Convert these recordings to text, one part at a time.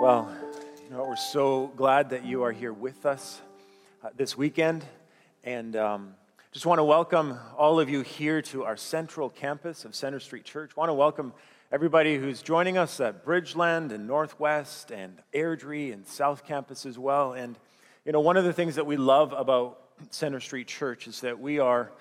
Well, you know, we're so glad that you are here with us uh, this weekend. And um, just want to welcome all of you here to our central campus of Centre Street Church. want to welcome everybody who's joining us at Bridgeland and Northwest and Airdrie and South Campus as well. And, you know, one of the things that we love about Centre Street Church is that we are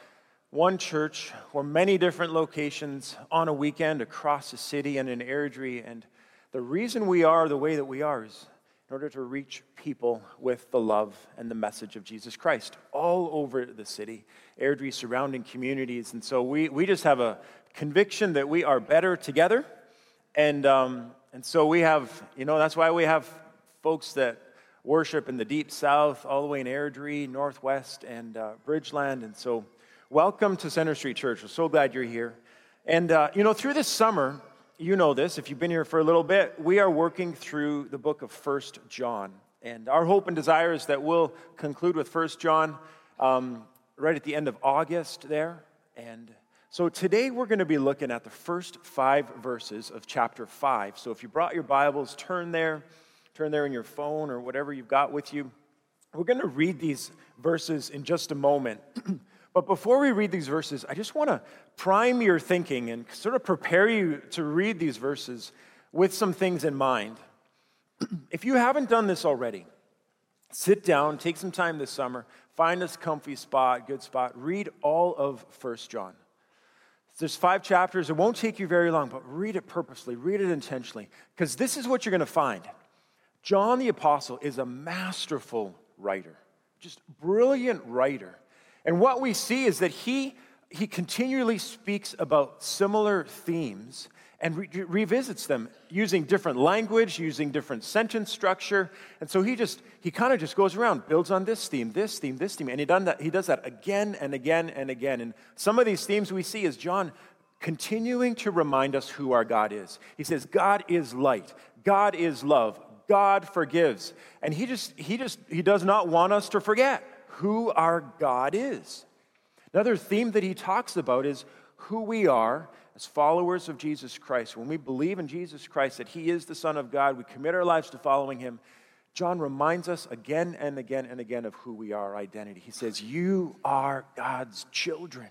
one church or many different locations on a weekend across the city and in Airdrie. And the reason we are the way that we are is in order to reach people with the love and the message of Jesus Christ all over the city, Airdrie, surrounding communities. And so we, we just have a conviction that we are better together. And, um, and so we have, you know, that's why we have folks that worship in the deep south, all the way in Airdrie, Northwest, and uh, Bridgeland. And so welcome to Centre Street Church. We're so glad you're here. And, uh, you know, through this summer, you know this if you've been here for a little bit we are working through the book of first john. And our hope and desire is that we'll conclude with first john um, right at the end of august there. And so today we're going to be looking at the first five verses of chapter five. So if you brought your bibles turn there turn there in your phone or whatever you've got with you. We're going to read these verses in just a moment But before we read these verses, I just want to prime your thinking and sort of prepare you to read these verses with some things in mind. if you haven't done this already, sit down, take some time this summer, find a comfy spot, good spot, read all of First John. There's five chapters. It won't take you very long, but read it purposely, read it intentionally, because this is what you're going to find. John the Apostle is a masterful writer, just brilliant writer. And what we see is that he, he continually speaks about similar themes and re- revisits them using different language, using different sentence structure. And so he just, he kind of just goes around, builds on this theme, this theme, this theme. And he, done that, he does that again and again and again. And some of these themes we see is John continuing to remind us who our God is. He says, God is light, God is love, God forgives. And he just, he just, he does not want us to forget who our God is. Another theme that he talks about is who we are as followers of Jesus Christ. When we believe in Jesus Christ, that he is the Son of God, we commit our lives to following him. John reminds us again and again and again of who we are, our identity. He says, You are God's children.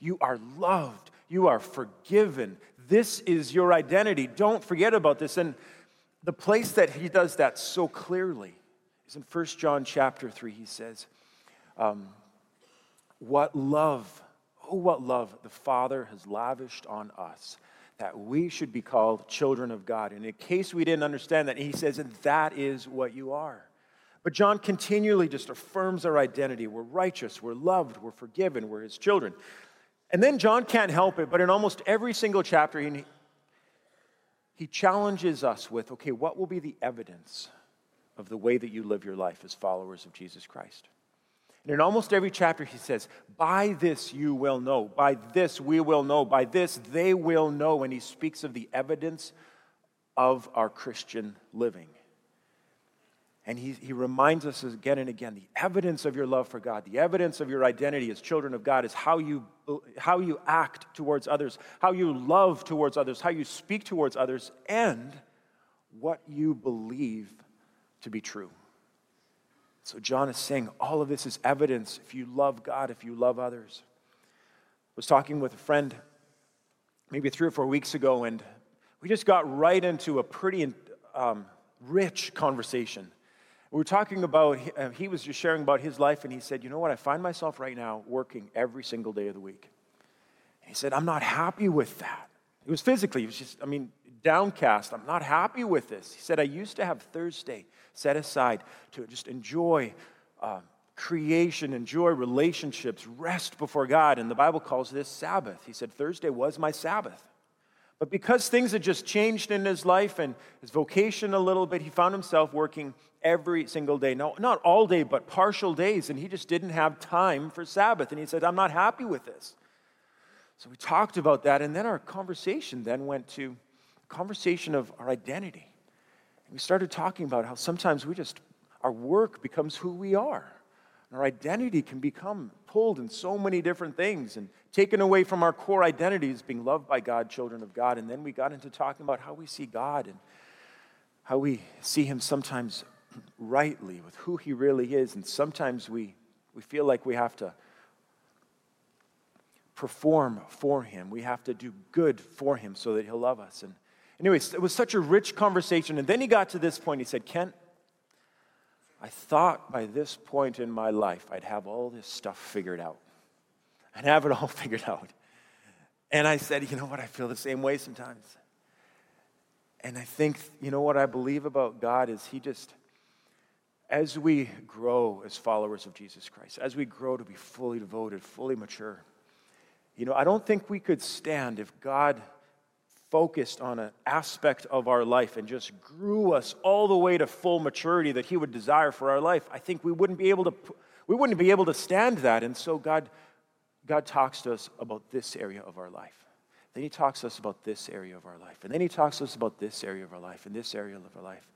You are loved. You are forgiven. This is your identity. Don't forget about this. And the place that he does that so clearly is in 1 John chapter 3. He says, um, what love, oh, what love the Father has lavished on us that we should be called children of God. And in case we didn't understand that, he says, and that is what you are. But John continually just affirms our identity. We're righteous, we're loved, we're forgiven, we're his children. And then John can't help it, but in almost every single chapter, he, he challenges us with okay, what will be the evidence of the way that you live your life as followers of Jesus Christ? And in almost every chapter, he says, By this you will know. By this we will know. By this they will know. And he speaks of the evidence of our Christian living. And he, he reminds us again and again the evidence of your love for God, the evidence of your identity as children of God is how you, how you act towards others, how you love towards others, how you speak towards others, and what you believe to be true. So John is saying all of this is evidence if you love God, if you love others. I was talking with a friend maybe three or four weeks ago, and we just got right into a pretty um, rich conversation. We were talking about, uh, he was just sharing about his life, and he said, You know what? I find myself right now working every single day of the week. And he said, I'm not happy with that. It was physically, it was just, I mean, downcast. I'm not happy with this. He said, I used to have Thursday set aside to just enjoy uh, creation, enjoy relationships, rest before God. And the Bible calls this Sabbath. He said, Thursday was my Sabbath. But because things had just changed in his life and his vocation a little bit, he found himself working every single day. No, not all day, but partial days. And he just didn't have time for Sabbath. And he said, I'm not happy with this. So we talked about that. And then our conversation then went to conversation of our identity. We started talking about how sometimes we just, our work becomes who we are. And our identity can become pulled in so many different things and taken away from our core identities, being loved by God, children of God. And then we got into talking about how we see God and how we see him sometimes rightly with who he really is, and sometimes we, we feel like we have to perform for him. We have to do good for him so that he'll love us. And anyways, it was such a rich conversation. And then he got to this point. He said, Kent, I thought by this point in my life I'd have all this stuff figured out. I'd have it all figured out. And I said, you know what? I feel the same way sometimes. And I think, you know what I believe about God is He just, as we grow as followers of Jesus Christ, as we grow to be fully devoted, fully mature, you know, I don't think we could stand if God focused on an aspect of our life and just grew us all the way to full maturity that he would desire for our life. I think we wouldn't be able to we wouldn't be able to stand that. And so God God talks to us about this area of our life. Then he talks to us about this area of our life. And then he talks to us about this area of our life and this area of our life.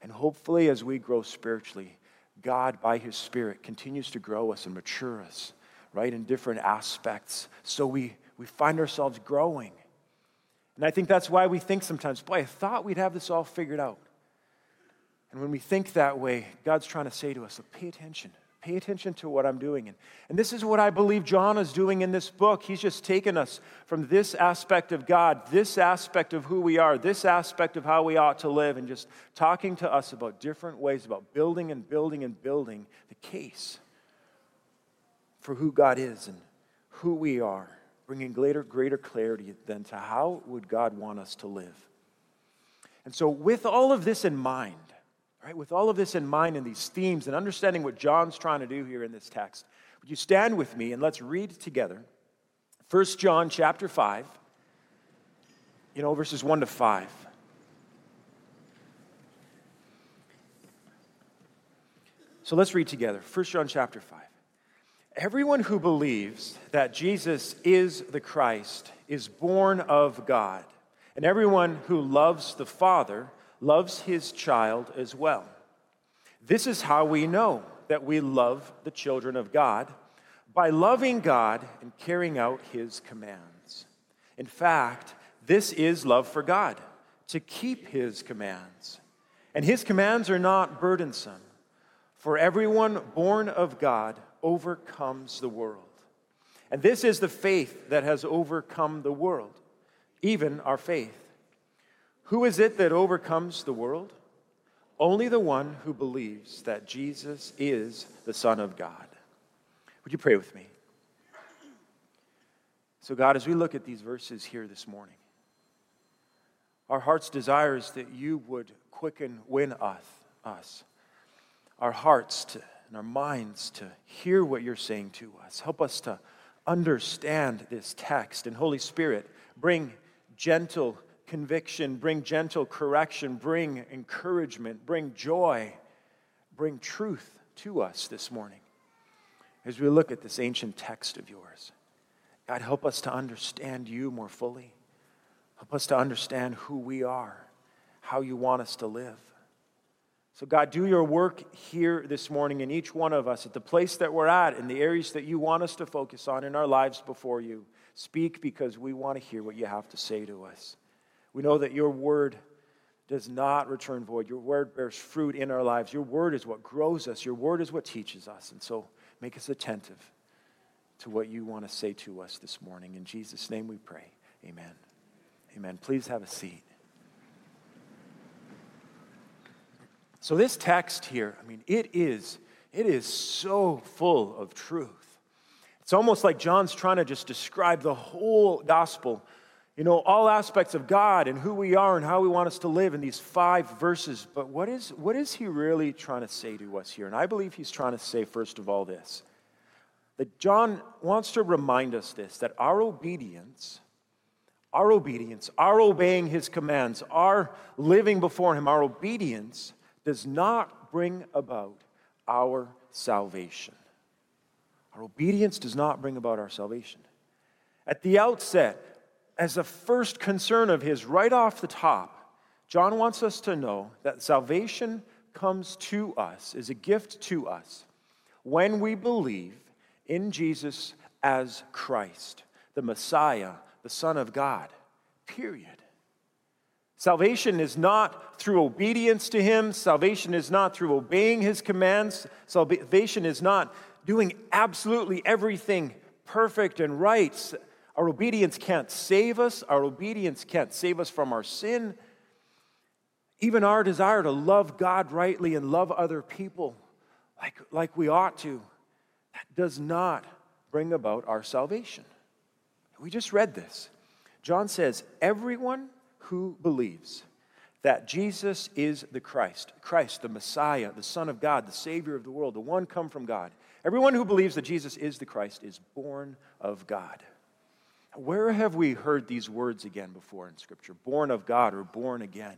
And hopefully as we grow spiritually, God by his spirit continues to grow us and mature us right, in different aspects. So we, we find ourselves growing. And I think that's why we think sometimes, boy, I thought we'd have this all figured out. And when we think that way, God's trying to say to us, pay attention. Pay attention to what I'm doing. And, and this is what I believe John is doing in this book. He's just taken us from this aspect of God, this aspect of who we are, this aspect of how we ought to live, and just talking to us about different ways about building and building and building the case for who God is and who we are, bringing greater, greater clarity than to how would God want us to live. And so, with all of this in mind, right, with all of this in mind and these themes and understanding what John's trying to do here in this text, would you stand with me and let's read together 1 John chapter 5, you know, verses 1 to 5. So let's read together. 1 John chapter 5. Everyone who believes that Jesus is the Christ is born of God, and everyone who loves the Father loves his child as well. This is how we know that we love the children of God by loving God and carrying out his commands. In fact, this is love for God, to keep his commands. And his commands are not burdensome, for everyone born of God overcomes the world. And this is the faith that has overcome the world, even our faith. Who is it that overcomes the world? Only the one who believes that Jesus is the Son of God. Would you pray with me? So, God, as we look at these verses here this morning, our heart's desire is that you would quicken, win us, us our hearts to and our minds to hear what you're saying to us. Help us to understand this text. And Holy Spirit, bring gentle conviction, bring gentle correction, bring encouragement, bring joy, bring truth to us this morning as we look at this ancient text of yours. God, help us to understand you more fully. Help us to understand who we are, how you want us to live. So, God, do your work here this morning in each one of us at the place that we're at, in the areas that you want us to focus on in our lives before you. Speak because we want to hear what you have to say to us. We know that your word does not return void. Your word bears fruit in our lives. Your word is what grows us, your word is what teaches us. And so, make us attentive to what you want to say to us this morning. In Jesus' name we pray. Amen. Amen. Please have a seat. So this text here, I mean, it is it is so full of truth. It's almost like John's trying to just describe the whole gospel, you know, all aspects of God and who we are and how we want us to live in these five verses. But what is what is he really trying to say to us here? And I believe he's trying to say first of all this. That John wants to remind us this that our obedience our obedience, our obeying his commands, our living before him, our obedience does not bring about our salvation. Our obedience does not bring about our salvation. At the outset, as a first concern of his, right off the top, John wants us to know that salvation comes to us, is a gift to us, when we believe in Jesus as Christ, the Messiah, the Son of God. Period. Salvation is not through obedience to Him. Salvation is not through obeying His commands. Salvation is not doing absolutely everything perfect and right. Our obedience can't save us. Our obedience can't save us from our sin. Even our desire to love God rightly and love other people like, like we ought to, that does not bring about our salvation. We just read this. John says, Everyone who believes that Jesus is the Christ, Christ, the Messiah, the Son of God, the Savior of the world, the one come from God, everyone who believes that Jesus is the Christ is born of God. Where have we heard these words again before in Scripture? Born of God or born again.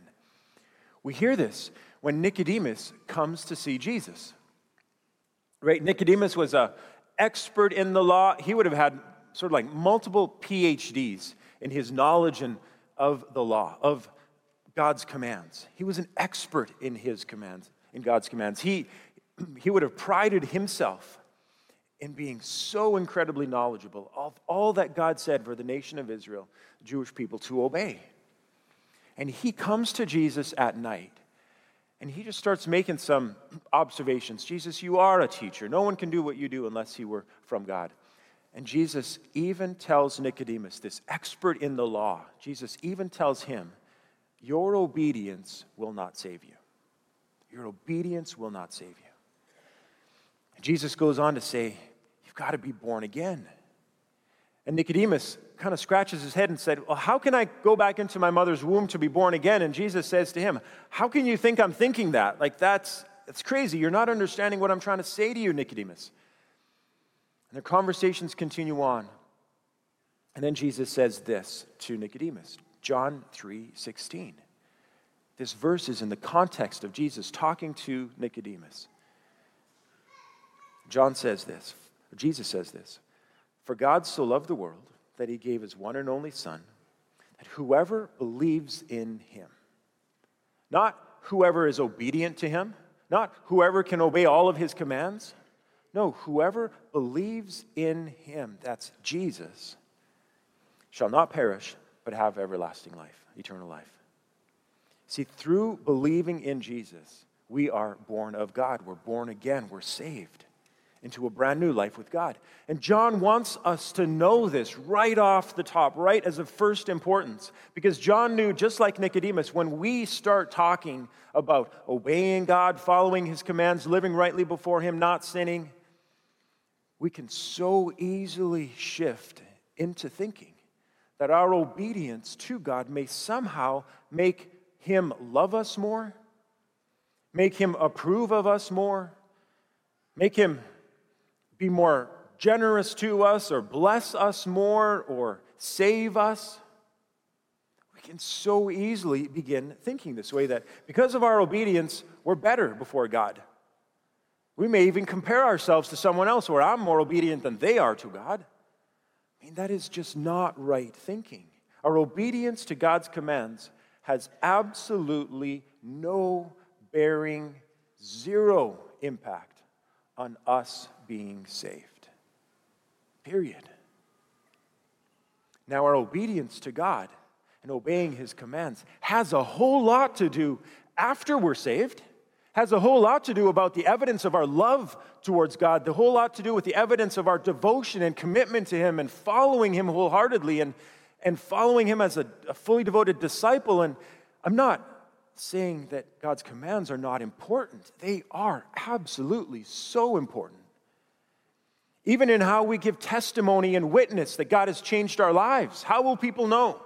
We hear this when Nicodemus comes to see Jesus. Right? Nicodemus was an expert in the law. He would have had sort of like multiple PhDs in his knowledge and of the law, of God's commands. He was an expert in his commands, in God's commands. He, he would have prided himself in being so incredibly knowledgeable of all that God said for the nation of Israel, Jewish people, to obey. And he comes to Jesus at night and he just starts making some observations. Jesus, you are a teacher. No one can do what you do unless he were from God. And Jesus even tells Nicodemus, this expert in the law, Jesus even tells him, Your obedience will not save you. Your obedience will not save you. And Jesus goes on to say, You've got to be born again. And Nicodemus kind of scratches his head and said, Well, how can I go back into my mother's womb to be born again? And Jesus says to him, How can you think I'm thinking that? Like, that's, that's crazy. You're not understanding what I'm trying to say to you, Nicodemus. Their conversations continue on. And then Jesus says this to Nicodemus John 3 16. This verse is in the context of Jesus talking to Nicodemus. John says this, Jesus says this For God so loved the world that he gave his one and only Son, that whoever believes in him, not whoever is obedient to him, not whoever can obey all of his commands, no, whoever believes in him, that's Jesus, shall not perish, but have everlasting life, eternal life. See, through believing in Jesus, we are born of God. We're born again. We're saved into a brand new life with God. And John wants us to know this right off the top, right as of first importance, because John knew, just like Nicodemus, when we start talking about obeying God, following his commands, living rightly before him, not sinning, we can so easily shift into thinking that our obedience to God may somehow make Him love us more, make Him approve of us more, make Him be more generous to us, or bless us more, or save us. We can so easily begin thinking this way that because of our obedience, we're better before God. We may even compare ourselves to someone else where I'm more obedient than they are to God. I mean, that is just not right thinking. Our obedience to God's commands has absolutely no bearing, zero impact on us being saved. Period. Now, our obedience to God and obeying His commands has a whole lot to do after we're saved has a whole lot to do about the evidence of our love towards God, the whole lot to do with the evidence of our devotion and commitment to Him and following Him wholeheartedly and, and following Him as a, a fully devoted disciple. And I'm not saying that God's commands are not important, they are absolutely so important. Even in how we give testimony and witness that God has changed our lives, how will people know?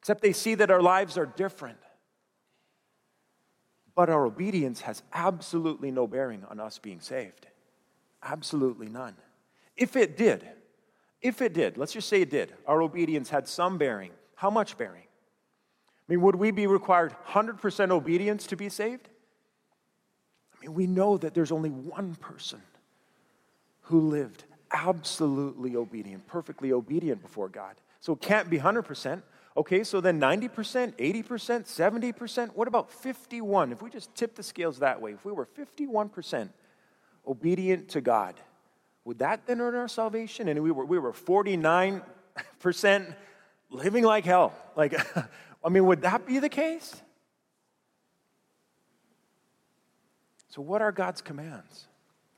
Except they see that our lives are different. But our obedience has absolutely no bearing on us being saved. Absolutely none. If it did, if it did, let's just say it did, our obedience had some bearing. How much bearing? I mean, would we be required 100% obedience to be saved? I mean, we know that there's only one person who lived absolutely obedient, perfectly obedient before God. So it can't be 100%. Okay, so then 90%, 80%, 70%, what about 51? If we just tip the scales that way, if we were 51% obedient to God, would that then earn our salvation? And we were, we were 49% living like hell. Like, I mean, would that be the case? So, what are God's commands?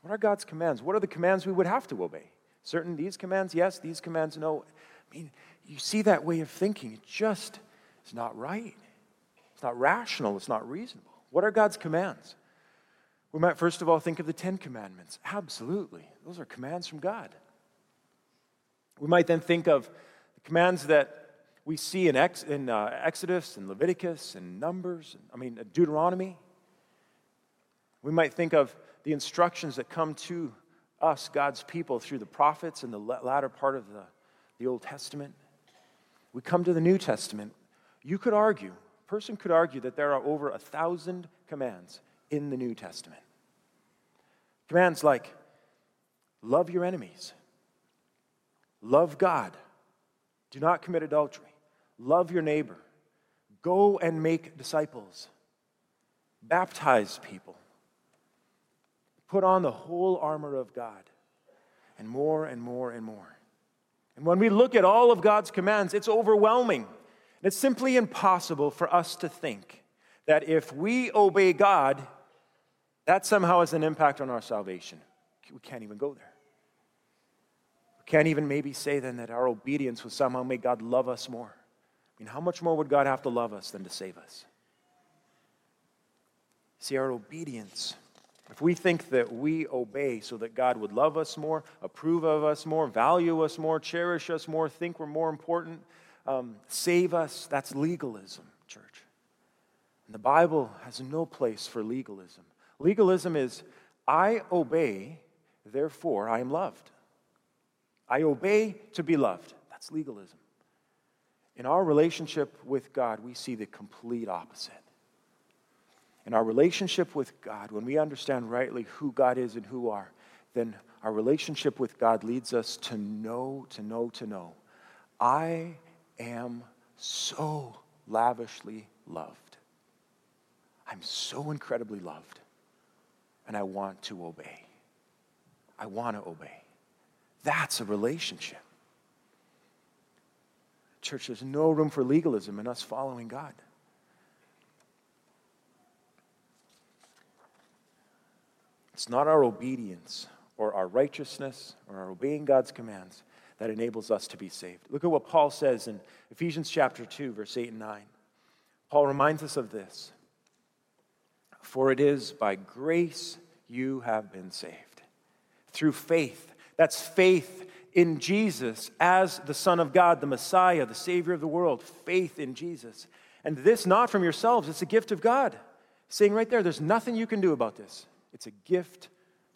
What are God's commands? What are the commands we would have to obey? Certain these commands, yes, these commands, no. I mean, you see that way of thinking. It just is not right. It's not rational. It's not reasonable. What are God's commands? We might first of all think of the Ten Commandments. Absolutely. Those are commands from God. We might then think of the commands that we see in, Ex, in uh, Exodus and Leviticus and Numbers, I mean, Deuteronomy. We might think of the instructions that come to us, God's people, through the prophets in the latter part of the, the Old Testament. We come to the New Testament. You could argue, a person could argue that there are over a thousand commands in the New Testament. Commands like love your enemies, love God, do not commit adultery, love your neighbor, go and make disciples, baptize people, Put on the whole armor of God, and more and more and more. And when we look at all of God's commands, it's overwhelming. And It's simply impossible for us to think that if we obey God, that somehow has an impact on our salvation. We can't even go there. We can't even maybe say then that our obedience will somehow make God love us more. I mean, how much more would God have to love us than to save us? See, our obedience if we think that we obey so that God would love us more, approve of us more, value us more, cherish us more, think we're more important, um, save us, that's legalism, church. And the Bible has no place for legalism. Legalism is I obey, therefore I am loved. I obey to be loved. That's legalism. In our relationship with God, we see the complete opposite. In our relationship with God, when we understand rightly who God is and who are, then our relationship with God leads us to know, to know, to know. I am so lavishly loved. I'm so incredibly loved. And I want to obey. I want to obey. That's a relationship. Church, there's no room for legalism in us following God. It's not our obedience or our righteousness or our obeying God's commands that enables us to be saved. Look at what Paul says in Ephesians chapter 2, verse 8 and 9. Paul reminds us of this For it is by grace you have been saved, through faith. That's faith in Jesus as the Son of God, the Messiah, the Savior of the world. Faith in Jesus. And this not from yourselves, it's a gift of God. Saying right there, there's nothing you can do about this. It's a gift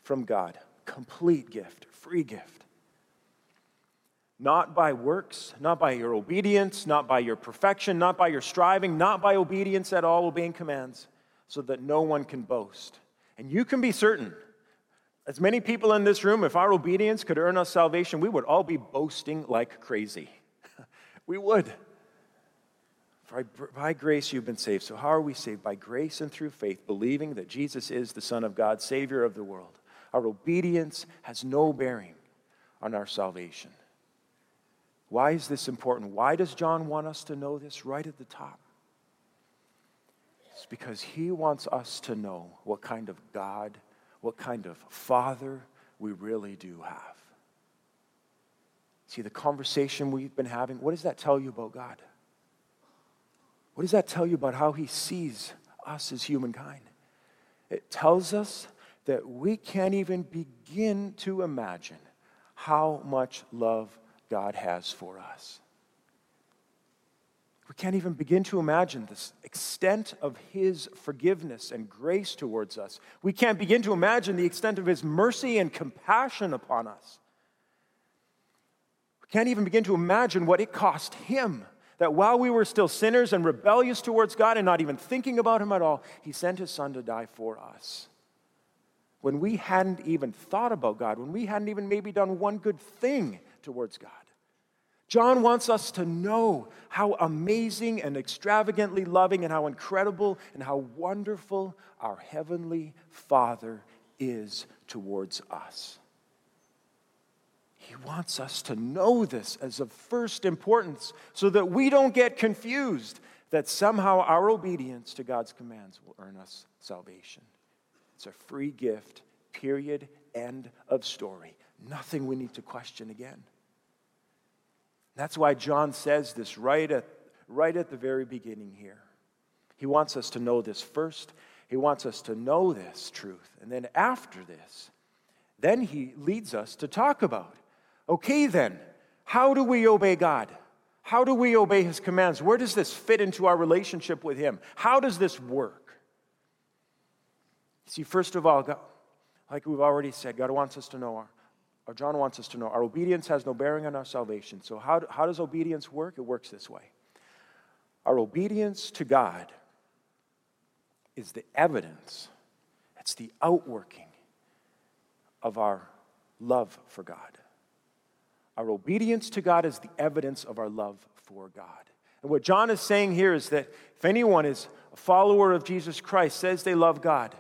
from God, complete gift, free gift. Not by works, not by your obedience, not by your perfection, not by your striving, not by obedience at all, obeying commands, so that no one can boast. And you can be certain, as many people in this room, if our obedience could earn us salvation, we would all be boasting like crazy. we would. For by grace you've been saved. So, how are we saved? By grace and through faith, believing that Jesus is the Son of God, Savior of the world. Our obedience has no bearing on our salvation. Why is this important? Why does John want us to know this right at the top? It's because he wants us to know what kind of God, what kind of Father we really do have. See, the conversation we've been having, what does that tell you about God? What does that tell you about how he sees us as humankind? It tells us that we can't even begin to imagine how much love God has for us. We can't even begin to imagine the extent of His forgiveness and grace towards us. We can't begin to imagine the extent of His mercy and compassion upon us. We can't even begin to imagine what it cost Him that while we were still sinners and rebellious towards God and not even thinking about Him at all, He sent His Son to die for us. When we hadn't even thought about God, when we hadn't even maybe done one good thing towards God. John wants us to know how amazing and extravagantly loving and how incredible and how wonderful our Heavenly Father is towards us. He wants us to know this as of first importance so that we don't get confused that somehow our obedience to God's commands will earn us salvation. It's a free gift, period, end of story. Nothing we need to question again. That's why John says this right at, right at the very beginning here. He wants us to know this first. He wants us to know this truth. And then after this, then he leads us to talk about okay, then, how do we obey God? How do we obey his commands? Where does this fit into our relationship with him? How does this work? See, first of all, God, like we've already said, God wants us to know, our, or John wants us to know, our obedience has no bearing on our salvation. So, how, how does obedience work? It works this way our obedience to God is the evidence, it's the outworking of our love for God. Our obedience to God is the evidence of our love for God. And what John is saying here is that if anyone is a follower of Jesus Christ, says they love God,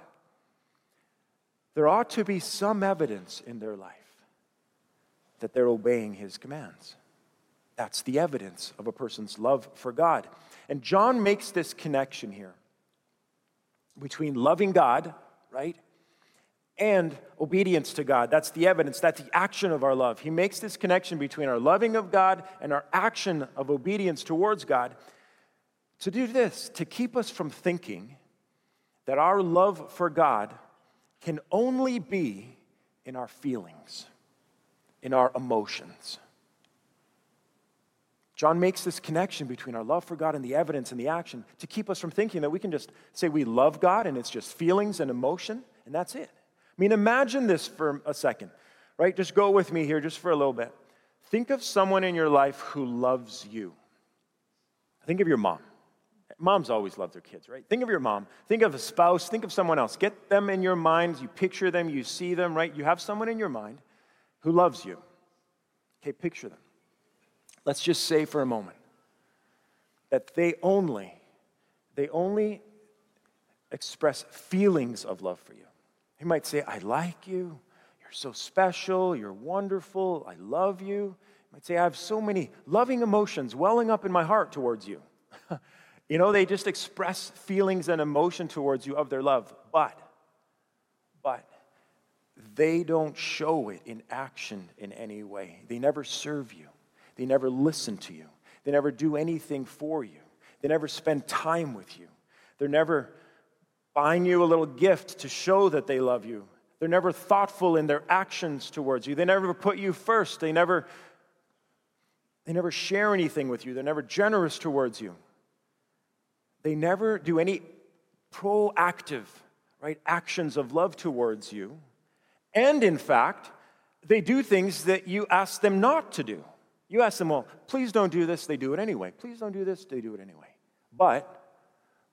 there ought to be some evidence in their life that they're obeying his commands. That's the evidence of a person's love for God. And John makes this connection here between loving God, right, and obedience to God. That's the evidence, that's the action of our love. He makes this connection between our loving of God and our action of obedience towards God to do this, to keep us from thinking that our love for God can only be in our feelings, in our emotions. John makes this connection between our love for God and the evidence and the action to keep us from thinking that we can just say we love God and it's just feelings and emotion and that's it. I mean, imagine this for a second, right? Just go with me here just for a little bit. Think of someone in your life who loves you. Think of your mom. Moms always love their kids, right? Think of your mom. Think of a spouse. Think of someone else. Get them in your mind. You picture them. You see them, right? You have someone in your mind who loves you. Okay, picture them let's just say for a moment that they only they only express feelings of love for you. He might say, I like you, you're so special, you're wonderful, I love you. He might say, I have so many loving emotions welling up in my heart towards you. you know, they just express feelings and emotion towards you of their love. But, but, they don't show it in action in any way. They never serve you. They never listen to you. They never do anything for you. They never spend time with you. They're never buying you a little gift to show that they love you. They're never thoughtful in their actions towards you. They never put you first. They never they never share anything with you. They're never generous towards you. They never do any proactive, right, actions of love towards you. And in fact, they do things that you ask them not to do. You ask them, well, please don't do this, they do it anyway. Please don't do this, they do it anyway. But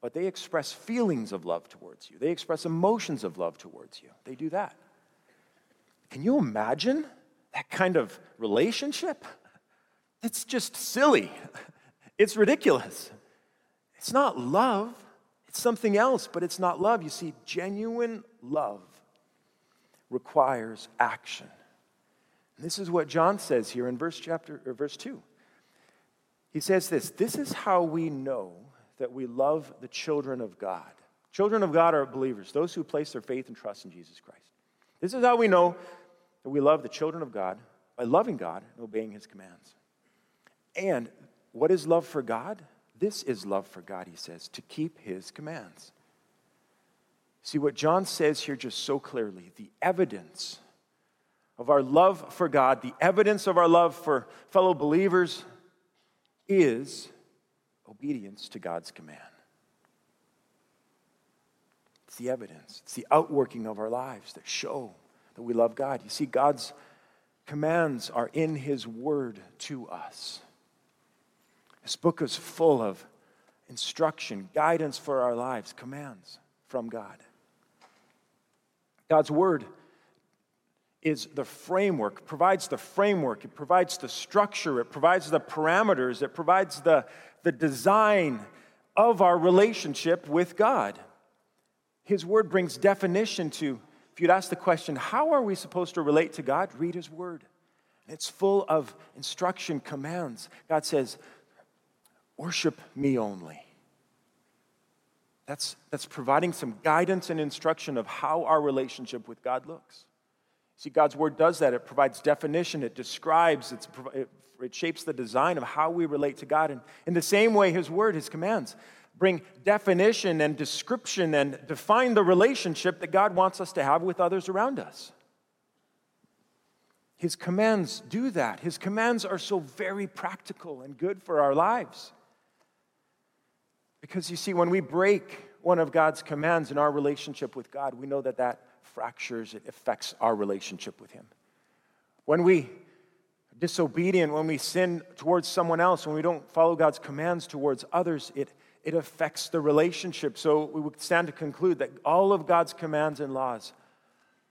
but they express feelings of love towards you. They express emotions of love towards you. They do that. Can you imagine that kind of relationship? It's just silly. It's ridiculous. It's not love. It's something else, but it's not love. You see, genuine love requires action. This is what John says here in verse chapter or verse 2. He says this, this is how we know that we love the children of God. Children of God are believers, those who place their faith and trust in Jesus Christ. This is how we know that we love the children of God by loving God and obeying his commands. And what is love for God? This is love for God, he says, to keep his commands. See what John says here just so clearly the evidence of our love for God, the evidence of our love for fellow believers is obedience to God's command. It's the evidence, it's the outworking of our lives that show that we love God. You see, God's commands are in His Word to us. This book is full of instruction, guidance for our lives, commands from God. God's Word is the framework, provides the framework, it provides the structure, it provides the parameters, it provides the, the design of our relationship with God. His word brings definition to, if you'd ask the question, how are we supposed to relate to God? Read His word. It's full of instruction, commands. God says, worship me only. That's, that's providing some guidance and instruction of how our relationship with God looks. See, God's word does that. It provides definition, it describes, it, it shapes the design of how we relate to God. And in the same way, His word, His commands, bring definition and description and define the relationship that God wants us to have with others around us. His commands do that. His commands are so very practical and good for our lives. Because you see, when we break one of God's commands in our relationship with God, we know that that fractures, it affects our relationship with Him. When we disobedient, when we sin towards someone else, when we don't follow God's commands towards others, it, it affects the relationship. So we would stand to conclude that all of God's commands and laws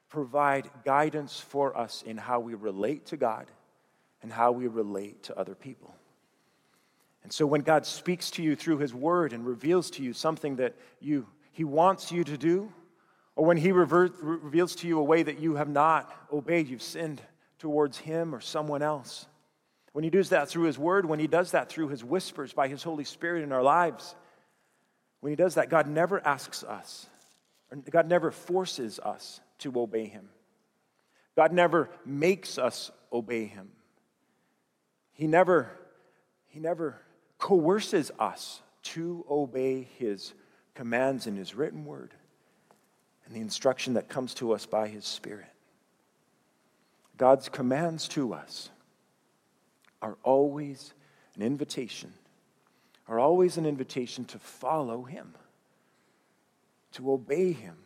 provide guidance for us in how we relate to God and how we relate to other people. And so when God speaks to you through his word and reveals to you something that you he wants you to do, or when he revert, reveals to you a way that you have not obeyed, you've sinned towards him or someone else. When he does that through his word, when he does that through his whispers by his Holy Spirit in our lives, when he does that, God never asks us, God never forces us to obey him. God never makes us obey him. He never, he never coerces us to obey his commands in his written word and the instruction that comes to us by his spirit. God's commands to us are always an invitation, are always an invitation to follow him, to obey him.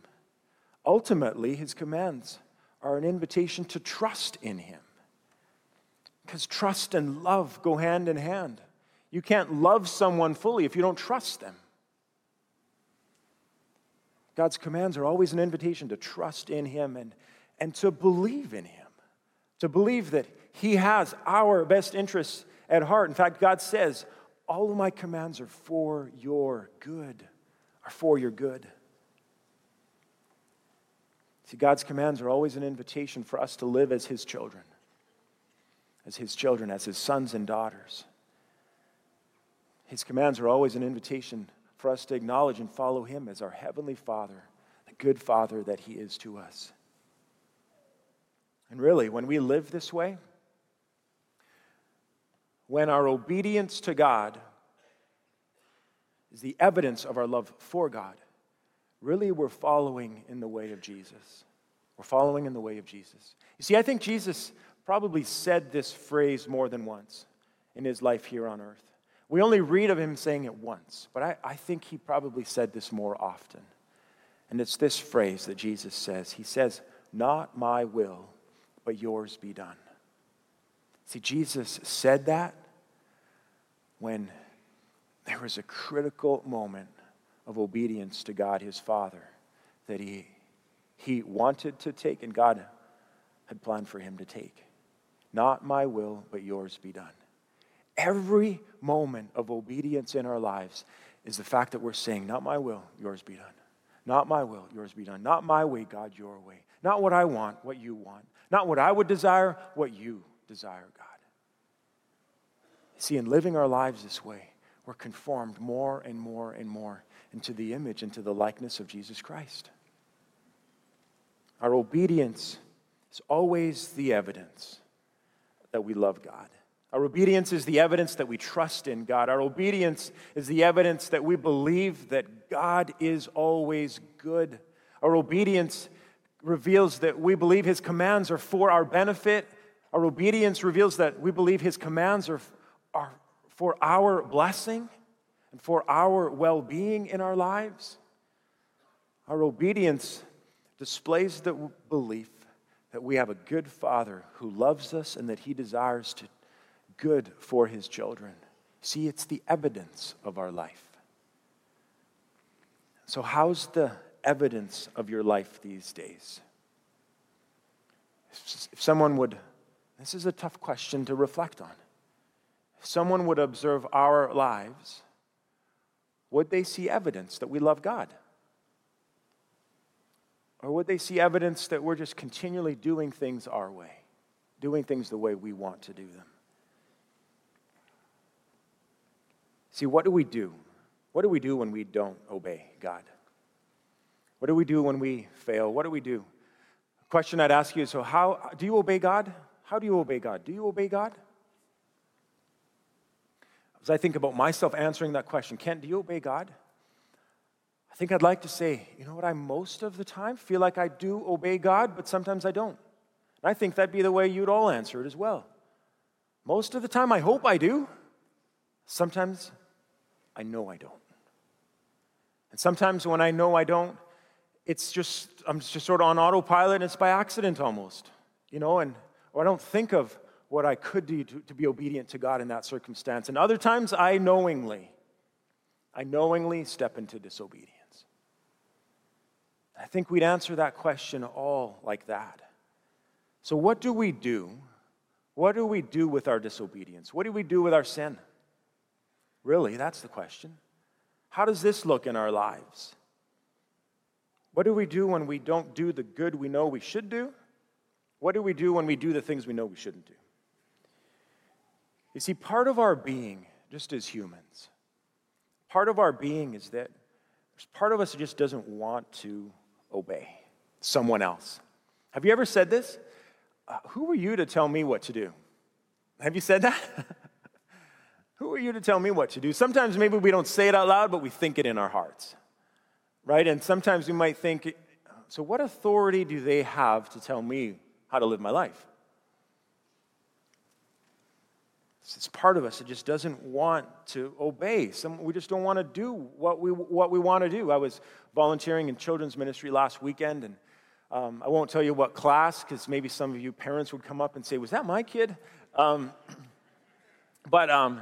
Ultimately, his commands are an invitation to trust in him. Because trust and love go hand in hand. You can't love someone fully if you don't trust them. God's commands are always an invitation to trust in him and, and to believe in him to believe that He has our best interests at heart. In fact, God says, All of my commands are for your good, are for your good. See, God's commands are always an invitation for us to live as His children, as His children, as His sons and daughters. His commands are always an invitation for us to acknowledge and follow Him as our Heavenly Father, the good Father that He is to us. And really, when we live this way, when our obedience to God is the evidence of our love for God, really we're following in the way of Jesus. We're following in the way of Jesus. You see, I think Jesus probably said this phrase more than once in his life here on earth. We only read of him saying it once, but I, I think he probably said this more often. And it's this phrase that Jesus says He says, Not my will but yours be done. See, Jesus said that when there was a critical moment of obedience to God his Father that he, he wanted to take and God had planned for him to take. Not my will, but yours be done. Every moment of obedience in our lives is the fact that we're saying, Not my will, yours be done. Not my will, yours be done. Not my way, God, your way. Not what I want, what you want. Not what I would desire, what you desire, God. See, in living our lives this way, we're conformed more and more and more into the image, into the likeness of Jesus Christ. Our obedience is always the evidence that we love God. Our obedience is the evidence that we trust in God. Our obedience is the evidence that we believe that God is always good. Our obedience reveals that we believe his commands are for our benefit. Our obedience reveals that we believe his commands are, are for our blessing and for our well being in our lives. Our obedience displays the belief that we have a good Father who loves us and that he desires to good for his children. See, it's the evidence of our life. So, how's the evidence of your life these days? If someone would, this is a tough question to reflect on. If someone would observe our lives, would they see evidence that we love God? Or would they see evidence that we're just continually doing things our way, doing things the way we want to do them? See, what do we do? What do we do when we don't obey God? What do we do when we fail? What do we do? A question I'd ask you is so, how do you obey God? How do you obey God? Do you obey God? As I think about myself answering that question, Kent, do you obey God? I think I'd like to say, you know what, I most of the time feel like I do obey God, but sometimes I don't. And I think that'd be the way you'd all answer it as well. Most of the time, I hope I do. Sometimes I know I don't. And sometimes when I know I don't, it's just, I'm just sort of on autopilot and it's by accident almost, you know, and or I don't think of what I could do to, to be obedient to God in that circumstance. And other times I knowingly, I knowingly step into disobedience. I think we'd answer that question all like that. So, what do we do? What do we do with our disobedience? What do we do with our sin? Really, that's the question. How does this look in our lives? What do we do when we don't do the good we know we should do? What do we do when we do the things we know we shouldn't do? You see, part of our being, just as humans, part of our being is that there's part of us that just doesn't want to obey someone else. Have you ever said this? Uh, who are you to tell me what to do? Have you said that? who are you to tell me what to do? Sometimes maybe we don't say it out loud, but we think it in our hearts, right? And sometimes we might think, so what authority do they have to tell me how to live my life? It's part of us that just doesn't want to obey. Some, we just don't want to do what we, what we want to do. I was volunteering in children's ministry last weekend, and um, I won't tell you what class because maybe some of you parents would come up and say, Was that my kid? Um, but um,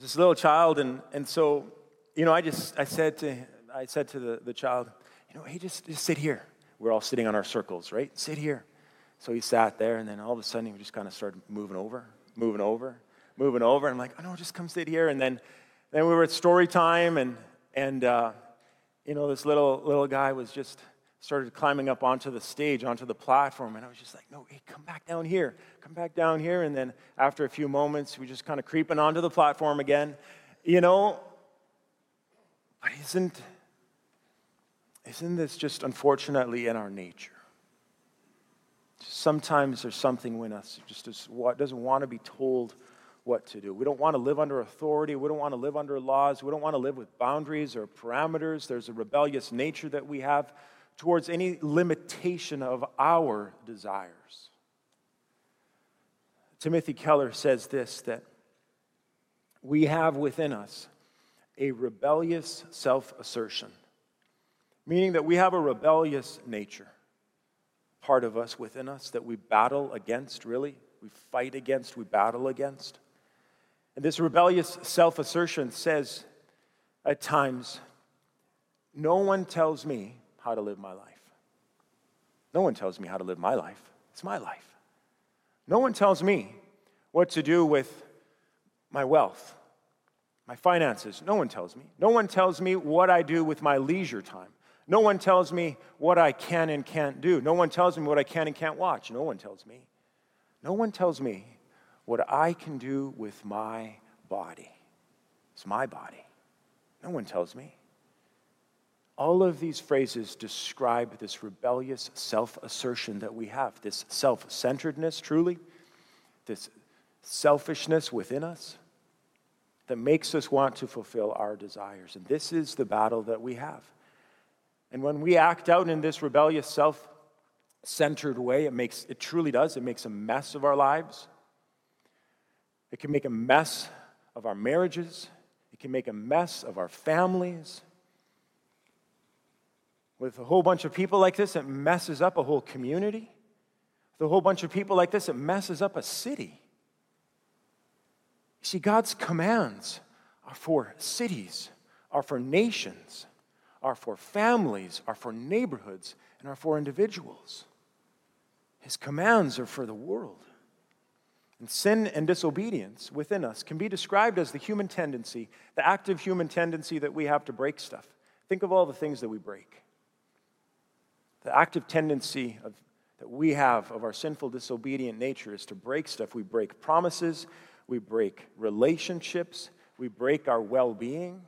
this little child, and, and so, you know, I just I said to, I said to the, the child, You know, hey, just, just sit here. We're all sitting on our circles, right? Sit here. So he sat there, and then all of a sudden he just kind of started moving over, moving over moving over. And I'm like, oh no, just come sit here. And then, then we were at story time, and, and uh, you know, this little, little guy was just started climbing up onto the stage, onto the platform. And I was just like, no, hey, come back down here. Come back down here. And then after a few moments, we just kind of creeping onto the platform again. You know, but isn't, isn't this just unfortunately in our nature? Sometimes there's something in us just doesn't want to be told what to do. We don't want to live under authority. We don't want to live under laws. We don't want to live with boundaries or parameters. There's a rebellious nature that we have towards any limitation of our desires. Timothy Keller says this that we have within us a rebellious self assertion, meaning that we have a rebellious nature, part of us within us that we battle against, really. We fight against, we battle against. And this rebellious self assertion says at times, No one tells me how to live my life. No one tells me how to live my life. It's my life. No one tells me what to do with my wealth, my finances. No one tells me. No one tells me what I do with my leisure time. No one tells me what I can and can't do. No one tells me what I can and can't watch. No one tells me. No one tells me what I can do with my body. It's my body. No one tells me. All of these phrases describe this rebellious self assertion that we have, this self centeredness, truly, this selfishness within us that makes us want to fulfill our desires. And this is the battle that we have. And when we act out in this rebellious self centered way, it, makes, it truly does, it makes a mess of our lives. It can make a mess of our marriages, it can make a mess of our families. With a whole bunch of people like this, it messes up a whole community. With a whole bunch of people like this, it messes up a city. You see, God's commands are for cities, are for nations, are for families, are for neighborhoods, and are for individuals. His commands are for the world. And sin and disobedience within us can be described as the human tendency, the active human tendency that we have to break stuff. Think of all the things that we break. The active tendency of, that we have of our sinful, disobedient nature is to break stuff. We break promises, we break relationships, we break our well being.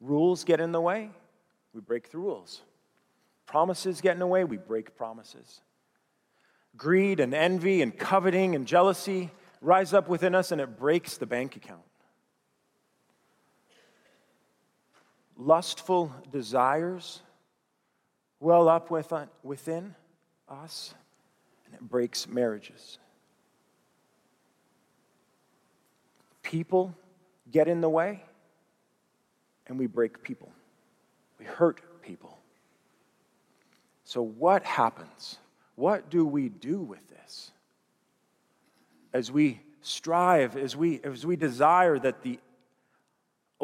Rules get in the way, we break the rules. Promises get in the way, we break promises. Greed and envy and coveting and jealousy rise up within us and it breaks the bank account. Lustful desires well up uh, within us and it breaks marriages. People get in the way and we break people. We hurt people. So, what happens? What do we do with this? As we strive, as we, as we desire that the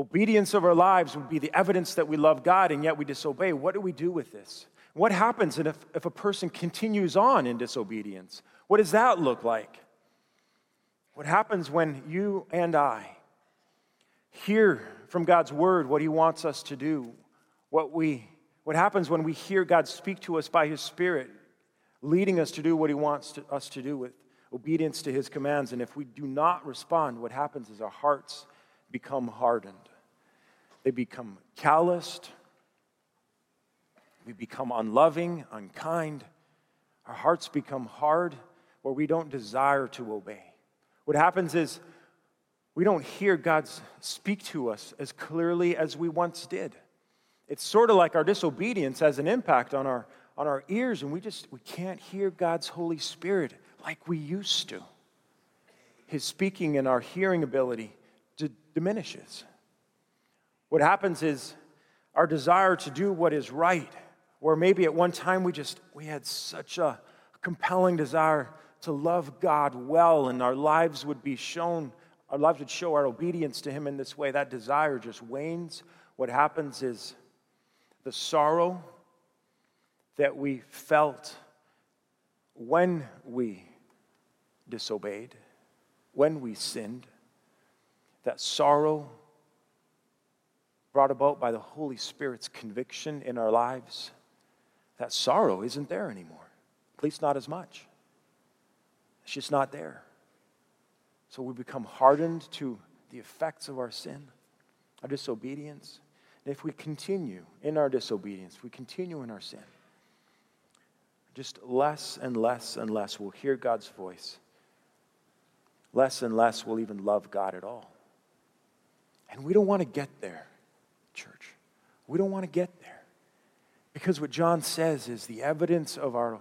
obedience of our lives would be the evidence that we love God and yet we disobey, what do we do with this? What happens if, if a person continues on in disobedience? What does that look like? What happens when you and I hear from God's word what he wants us to do? What, we, what happens when we hear God speak to us by his spirit, leading us to do what he wants to, us to do with obedience to his commands? And if we do not respond, what happens is our hearts become hardened, they become calloused we become unloving, unkind. Our hearts become hard where we don't desire to obey. What happens is we don't hear God speak to us as clearly as we once did. It's sort of like our disobedience has an impact on our, on our ears, and we just we can't hear God's Holy Spirit like we used to. His speaking and our hearing ability d- diminishes. What happens is our desire to do what is right where maybe at one time we just we had such a compelling desire to love God well and our lives would be shown our lives would show our obedience to him in this way that desire just wanes. What happens is the sorrow that we felt when we disobeyed when we sinned that sorrow brought about by the Holy Spirit's conviction in our lives that sorrow isn't there anymore. At least not as much. It's just not there. So we become hardened to the effects of our sin, our disobedience. And if we continue in our disobedience, we continue in our sin, just less and less and less we'll hear God's voice. Less and less we'll even love God at all. And we don't want to get there. We don't want to get there. Because what John says is the evidence of our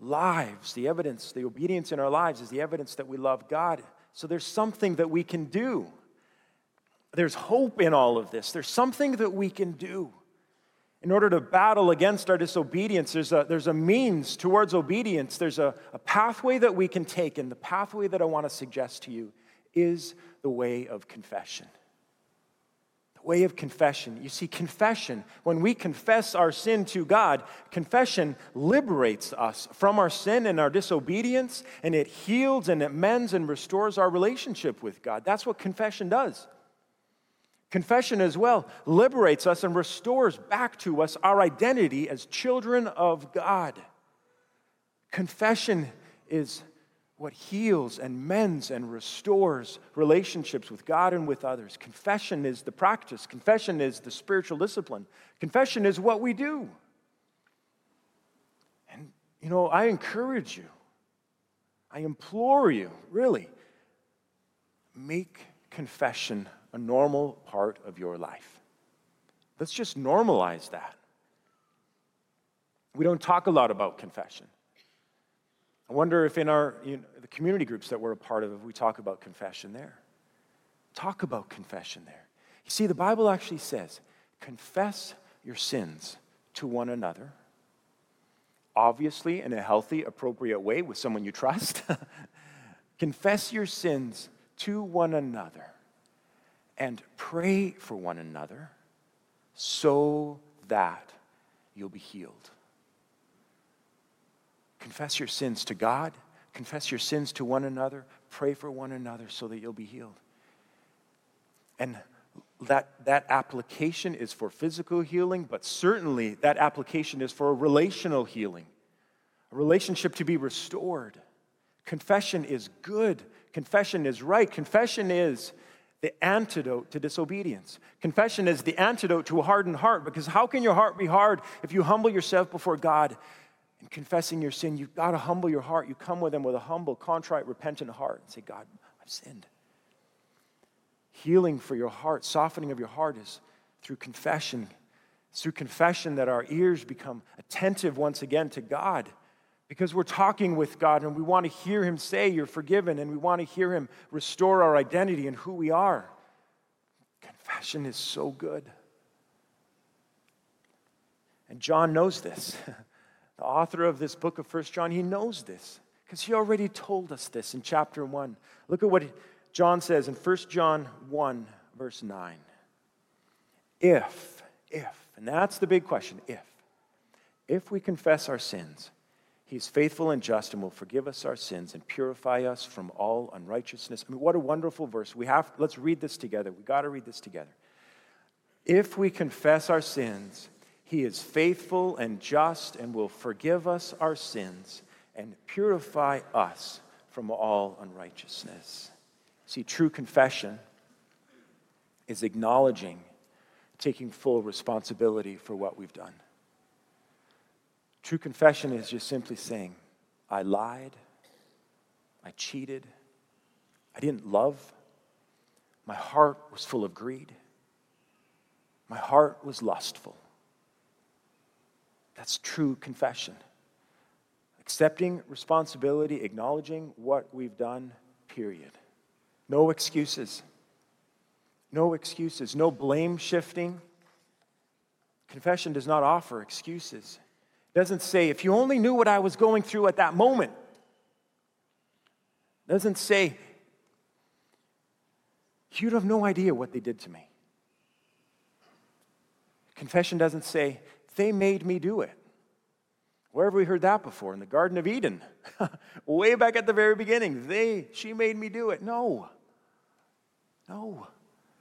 lives, the evidence, the obedience in our lives is the evidence that we love God. So there's something that we can do. There's hope in all of this. There's something that we can do. In order to battle against our disobedience, there's a, there's a means towards obedience. There's a, a pathway that we can take. And the pathway that I want to suggest to you is the way of confession way of confession. You see, confession, when we confess our sin to God, confession liberates us from our sin and our disobedience, and it heals and it mends and restores our relationship with God. That's what confession does. Confession as well liberates us and restores back to us our identity as children of God. Confession is what heals and mends and restores relationships with God and with others. Confession is the practice, confession is the spiritual discipline, confession is what we do. And, you know, I encourage you, I implore you, really, make confession a normal part of your life. Let's just normalize that. We don't talk a lot about confession. I wonder if in our you know, the community groups that we're a part of, if we talk about confession there. Talk about confession there. You see, the Bible actually says, confess your sins to one another, obviously in a healthy, appropriate way with someone you trust. confess your sins to one another and pray for one another so that you'll be healed. Confess your sins to God, confess your sins to one another, pray for one another so that you'll be healed. And that, that application is for physical healing, but certainly that application is for a relational healing, a relationship to be restored. Confession is good. Confession is right. Confession is the antidote to disobedience. Confession is the antidote to a hardened heart because how can your heart be hard if you humble yourself before God and confessing your sin? You've got to humble your heart. You come with Him with a humble, contrite, repentant heart and say, God, I've sinned. Healing for your heart, softening of your heart is through confession. It's through confession that our ears become attentive once again to God because we're talking with God and we want to hear Him say, You're forgiven, and we want to hear Him restore our identity and who we are. Confession is so good. And John knows this. the author of this book of First John, he knows this because he already told us this in chapter 1. Look at what John says in 1 John 1, verse 9. If, if, and that's the big question, if, if we confess our sins, He's faithful and just and will forgive us our sins and purify us from all unrighteousness. I mean, what a wonderful verse. We have, let's read this together. We got to read this together. If we confess our sins, he is faithful and just and will forgive us our sins and purify us from all unrighteousness. See, true confession is acknowledging, taking full responsibility for what we've done. True confession is just simply saying, I lied, I cheated, I didn't love, my heart was full of greed, my heart was lustful. That's true confession. Accepting responsibility, acknowledging what we've done, period. No excuses. No excuses. No blame shifting. Confession does not offer excuses It doesn't say, if you only knew what I was going through at that moment. It doesn't say, you'd have no idea what they did to me. Confession doesn't say, they made me do it. Where have we heard that before? In the Garden of Eden. Way back at the very beginning. They, she made me do it. No. No.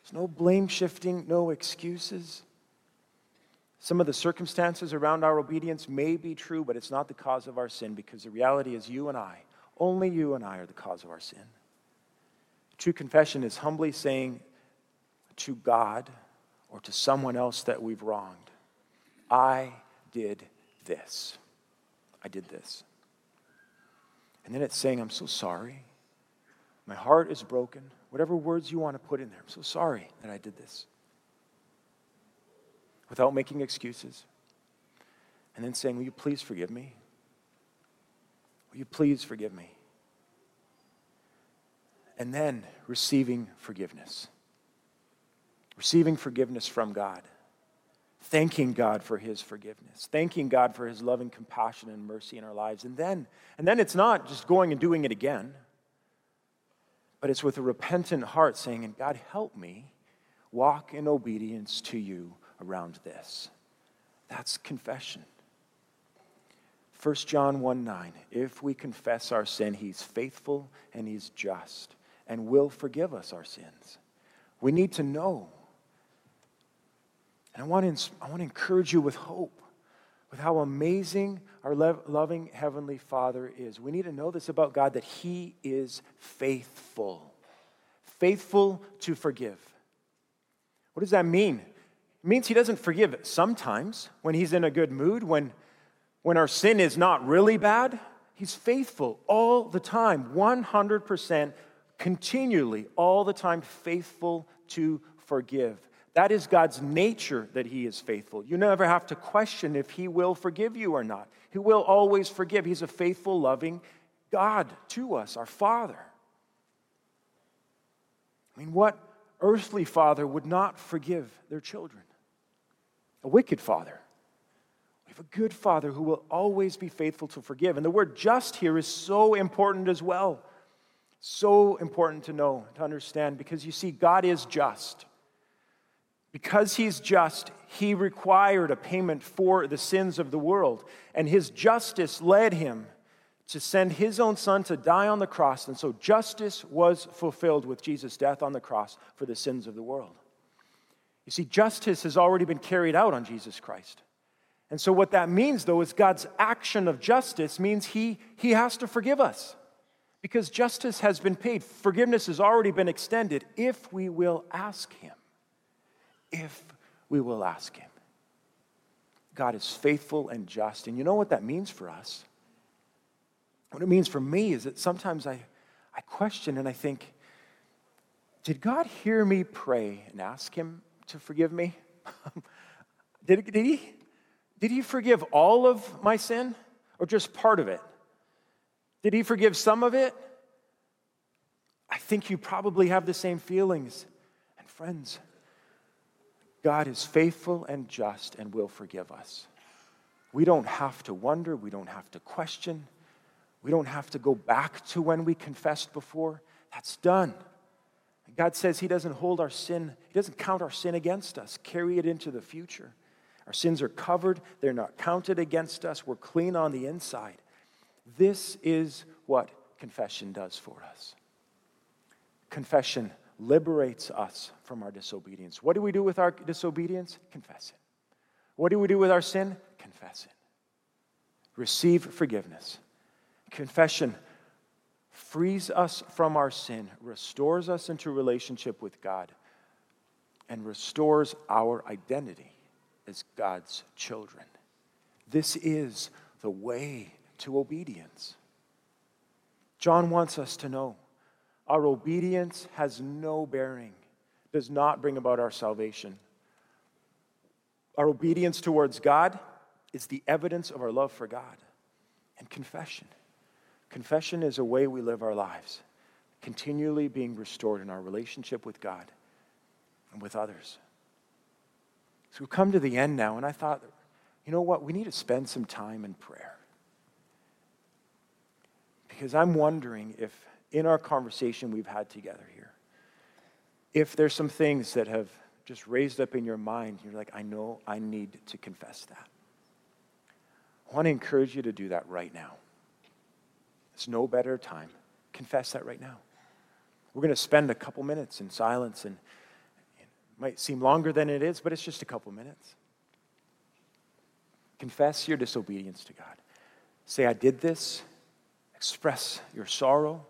There's no blame shifting, no excuses. Some of the circumstances around our obedience may be true, but it's not the cause of our sin because the reality is you and I, only you and I are the cause of our sin. True confession is humbly saying to God or to someone else that we've wronged, I did this. I did this. And then it's saying, I'm so sorry. My heart is broken. Whatever words you want to put in there, I'm so sorry that I did this without making excuses. And then saying, Will you please forgive me? Will you please forgive me? And then receiving forgiveness. Receiving forgiveness from God. Thanking God for his forgiveness. Thanking God for his loving compassion and mercy in our lives. And then, and then it's not just going and doing it again, but it's with a repentant heart saying, And God, help me walk in obedience to you around this. That's confession. 1 John 1 9, if we confess our sin, he's faithful and he's just and will forgive us our sins. We need to know. And I want to, I want to encourage you with hope, with how amazing our loving Heavenly Father is. We need to know this about God that He is faithful, faithful to forgive. What does that mean? It means he doesn't forgive sometimes when he's in a good mood, when, when our sin is not really bad. He's faithful all the time, 100%, continually, all the time, faithful to forgive. That is God's nature that He is faithful. You never have to question if He will forgive you or not. He will always forgive. He's a faithful, loving God to us, our Father. I mean, what earthly father would not forgive their children? a wicked father. We have a good father who will always be faithful to forgive. And the word just here is so important as well. So important to know, to understand, because you see, God is just. Because he's just, he required a payment for the sins of the world. And his justice led him to send his own son to die on the cross. And so justice was fulfilled with Jesus' death on the cross for the sins of the world. You see, justice has already been carried out on Jesus Christ. And so, what that means, though, is God's action of justice means he, he has to forgive us. Because justice has been paid, forgiveness has already been extended if we will ask Him. If we will ask Him. God is faithful and just. And you know what that means for us? What it means for me is that sometimes I, I question and I think, did God hear me pray and ask Him to forgive me? did, did, he, did He forgive all of my sin or just part of it? Did He forgive some of it? I think you probably have the same feelings. And friends, God is faithful and just and will forgive us. We don't have to wonder, we don't have to question, we don't have to go back to when we confessed before. That's done. God says He doesn't hold our sin, He doesn't count our sin against us, carry it into the future. Our sins are covered, they're not counted against us, we're clean on the inside. This is what confession does for us. Confession liberates us from our disobedience. What do we do with our disobedience? Confess it. What do we do with our sin? Confess it. Receive forgiveness. Confession frees us from our sin, restores us into relationship with God, and restores our identity as God's children. This is the way to obedience. John wants us to know our obedience has no bearing, does not bring about our salvation. Our obedience towards God is the evidence of our love for God and confession. Confession is a way we live our lives, continually being restored in our relationship with God and with others. So we come to the end now, and I thought, you know what? We need to spend some time in prayer. Because I'm wondering if in our conversation we've had together here, if there's some things that have just raised up in your mind, you're like, I know I need to confess that. I want to encourage you to do that right now. It's no better time. Confess that right now. We're going to spend a couple minutes in silence, and it might seem longer than it is, but it's just a couple minutes. Confess your disobedience to God. Say, I did this. Express your sorrow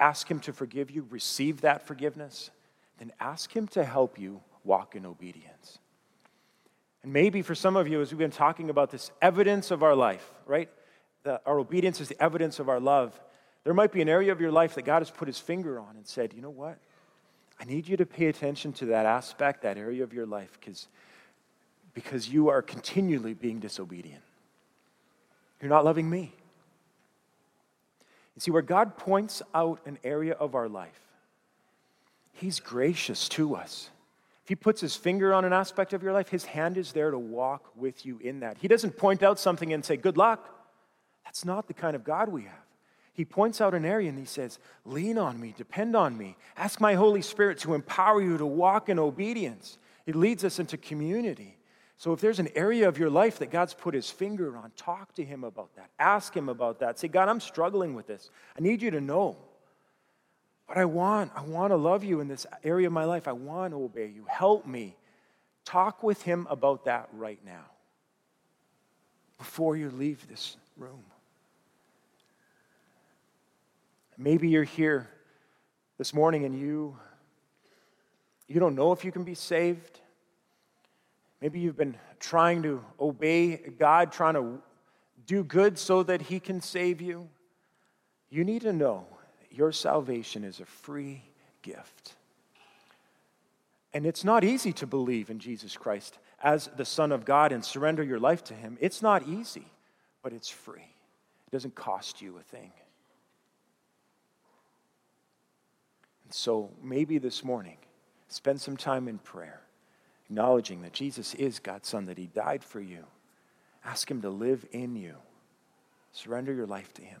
ask Him to forgive you, receive that forgiveness, then ask Him to help you walk in obedience. And maybe for some of you, as we've been talking about this evidence of our life, right? The, our obedience is the evidence of our love. There might be an area of your life that God has put His finger on and said, you know what? I need you to pay attention to that aspect, that area of your life, because because you are continually being disobedient. You're not loving me. You see, where God points out an area of our life, He's gracious to us. If He puts His finger on an aspect of your life, His hand is there to walk with you in that. He doesn't point out something and say, Good luck. That's not the kind of God we have. He points out an area and he says, Lean on me, depend on me. Ask my Holy Spirit to empower you to walk in obedience. It leads us into community. So if there's an area of your life that God's put his finger on, talk to him about that. Ask him about that. Say, God, I'm struggling with this. I need you to know. But I want, I want to love you in this area of my life. I want to obey you. Help me. Talk with him about that right now before you leave this room. Maybe you're here this morning and you you don't know if you can be saved. Maybe you've been trying to obey God, trying to do good so that He can save you. You need to know your salvation is a free gift. And it's not easy to believe in Jesus Christ as the Son of God and surrender your life to Him. It's not easy, but it's free. It doesn't cost you a thing. And so maybe this morning, spend some time in prayer acknowledging that Jesus is God's Son, that He died for you. Ask Him to live in you. Surrender your life to Him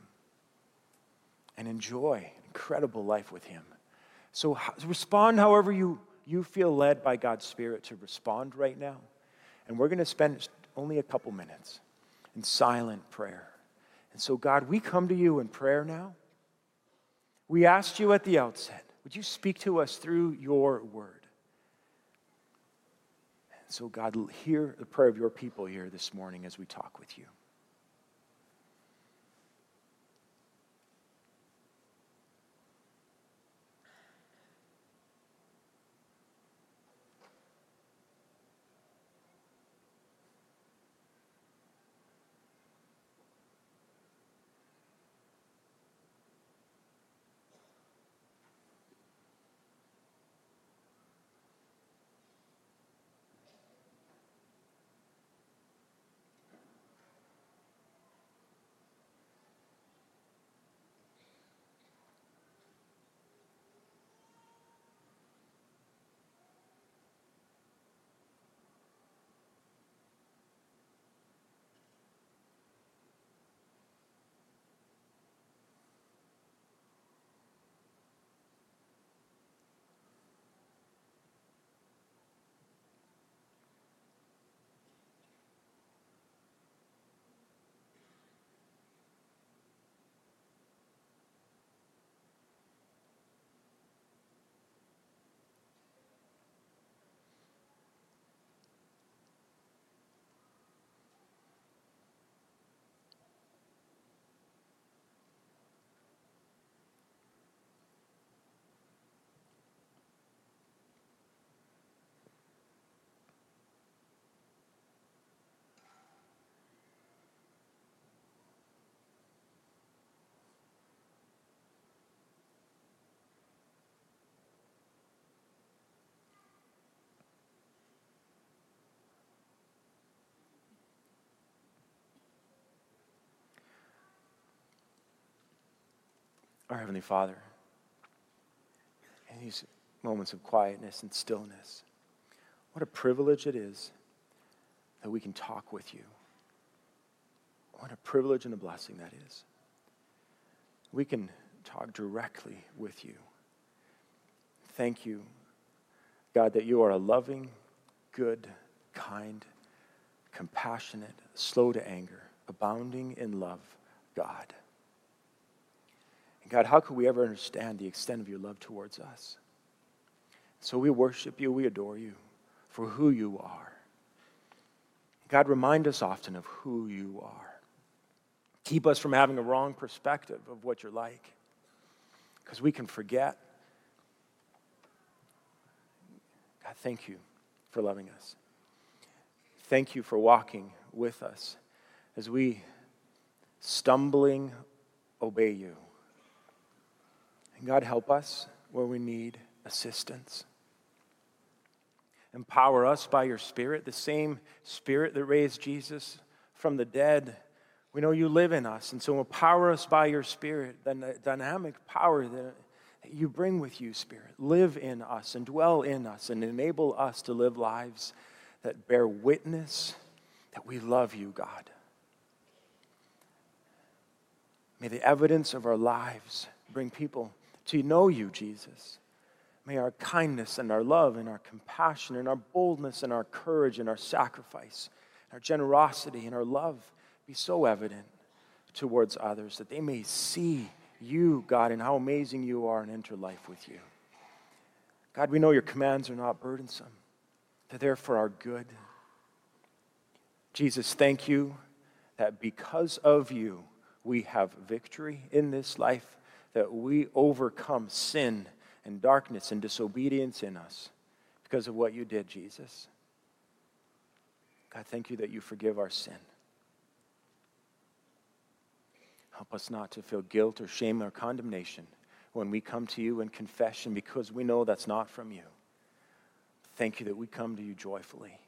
and enjoy an incredible life with Him. So respond however you, you feel led by God's Spirit to respond right now. And we're going to spend only a couple minutes in silent prayer. And so, God, we come to you in prayer now. We asked you at the outset, would you speak to us through your word? So, God, hear the prayer of your people here this morning as we talk with you. Our Heavenly Father, in these moments of quietness and stillness, what a privilege it is that we can talk with you. What a privilege and a blessing that is. We can talk directly with you. Thank you, God, that you are a loving, good, kind, compassionate, slow to anger, abounding in love, God. God, how could we ever understand the extent of your love towards us? So we worship you, we adore you for who you are. God, remind us often of who you are. Keep us from having a wrong perspective of what you're like, because we can forget. God, thank you for loving us. Thank you for walking with us as we stumbling obey you. And God, help us where we need assistance. Empower us by your Spirit, the same Spirit that raised Jesus from the dead. We know you live in us, and so empower us by your Spirit, the dynamic power that you bring with you, Spirit. Live in us and dwell in us and enable us to live lives that bear witness that we love you, God. May the evidence of our lives bring people to know you, Jesus. May our kindness and our love and our compassion and our boldness and our courage and our sacrifice, and our generosity and our love be so evident towards others that they may see you, God, and how amazing you are and enter life with you. God, we know your commands are not burdensome, they're there for our good. Jesus, thank you that because of you, we have victory in this life, that we overcome sin and darkness and disobedience in us because of what you did, Jesus. God, thank you that you forgive our sin. Help us not to feel guilt or shame or condemnation when we come to you in confession because we know that's not from you. Thank you that we come to you joyfully,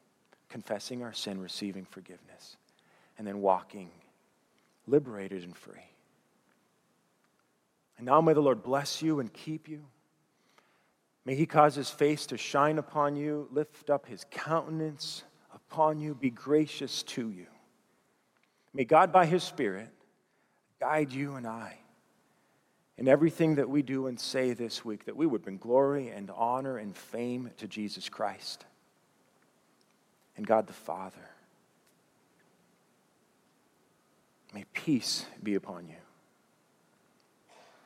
confessing our sin, receiving forgiveness, and then walking liberated and free. And now may the Lord bless you and keep you. May he cause his face to shine upon you, lift up his countenance upon you, be gracious to you. May God, by his Spirit, guide you and I in everything that we do and say this week, that we would bring glory and honor and fame to Jesus Christ and God the Father. May peace be upon you.